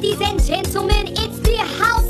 Ladies and gentlemen, it's the House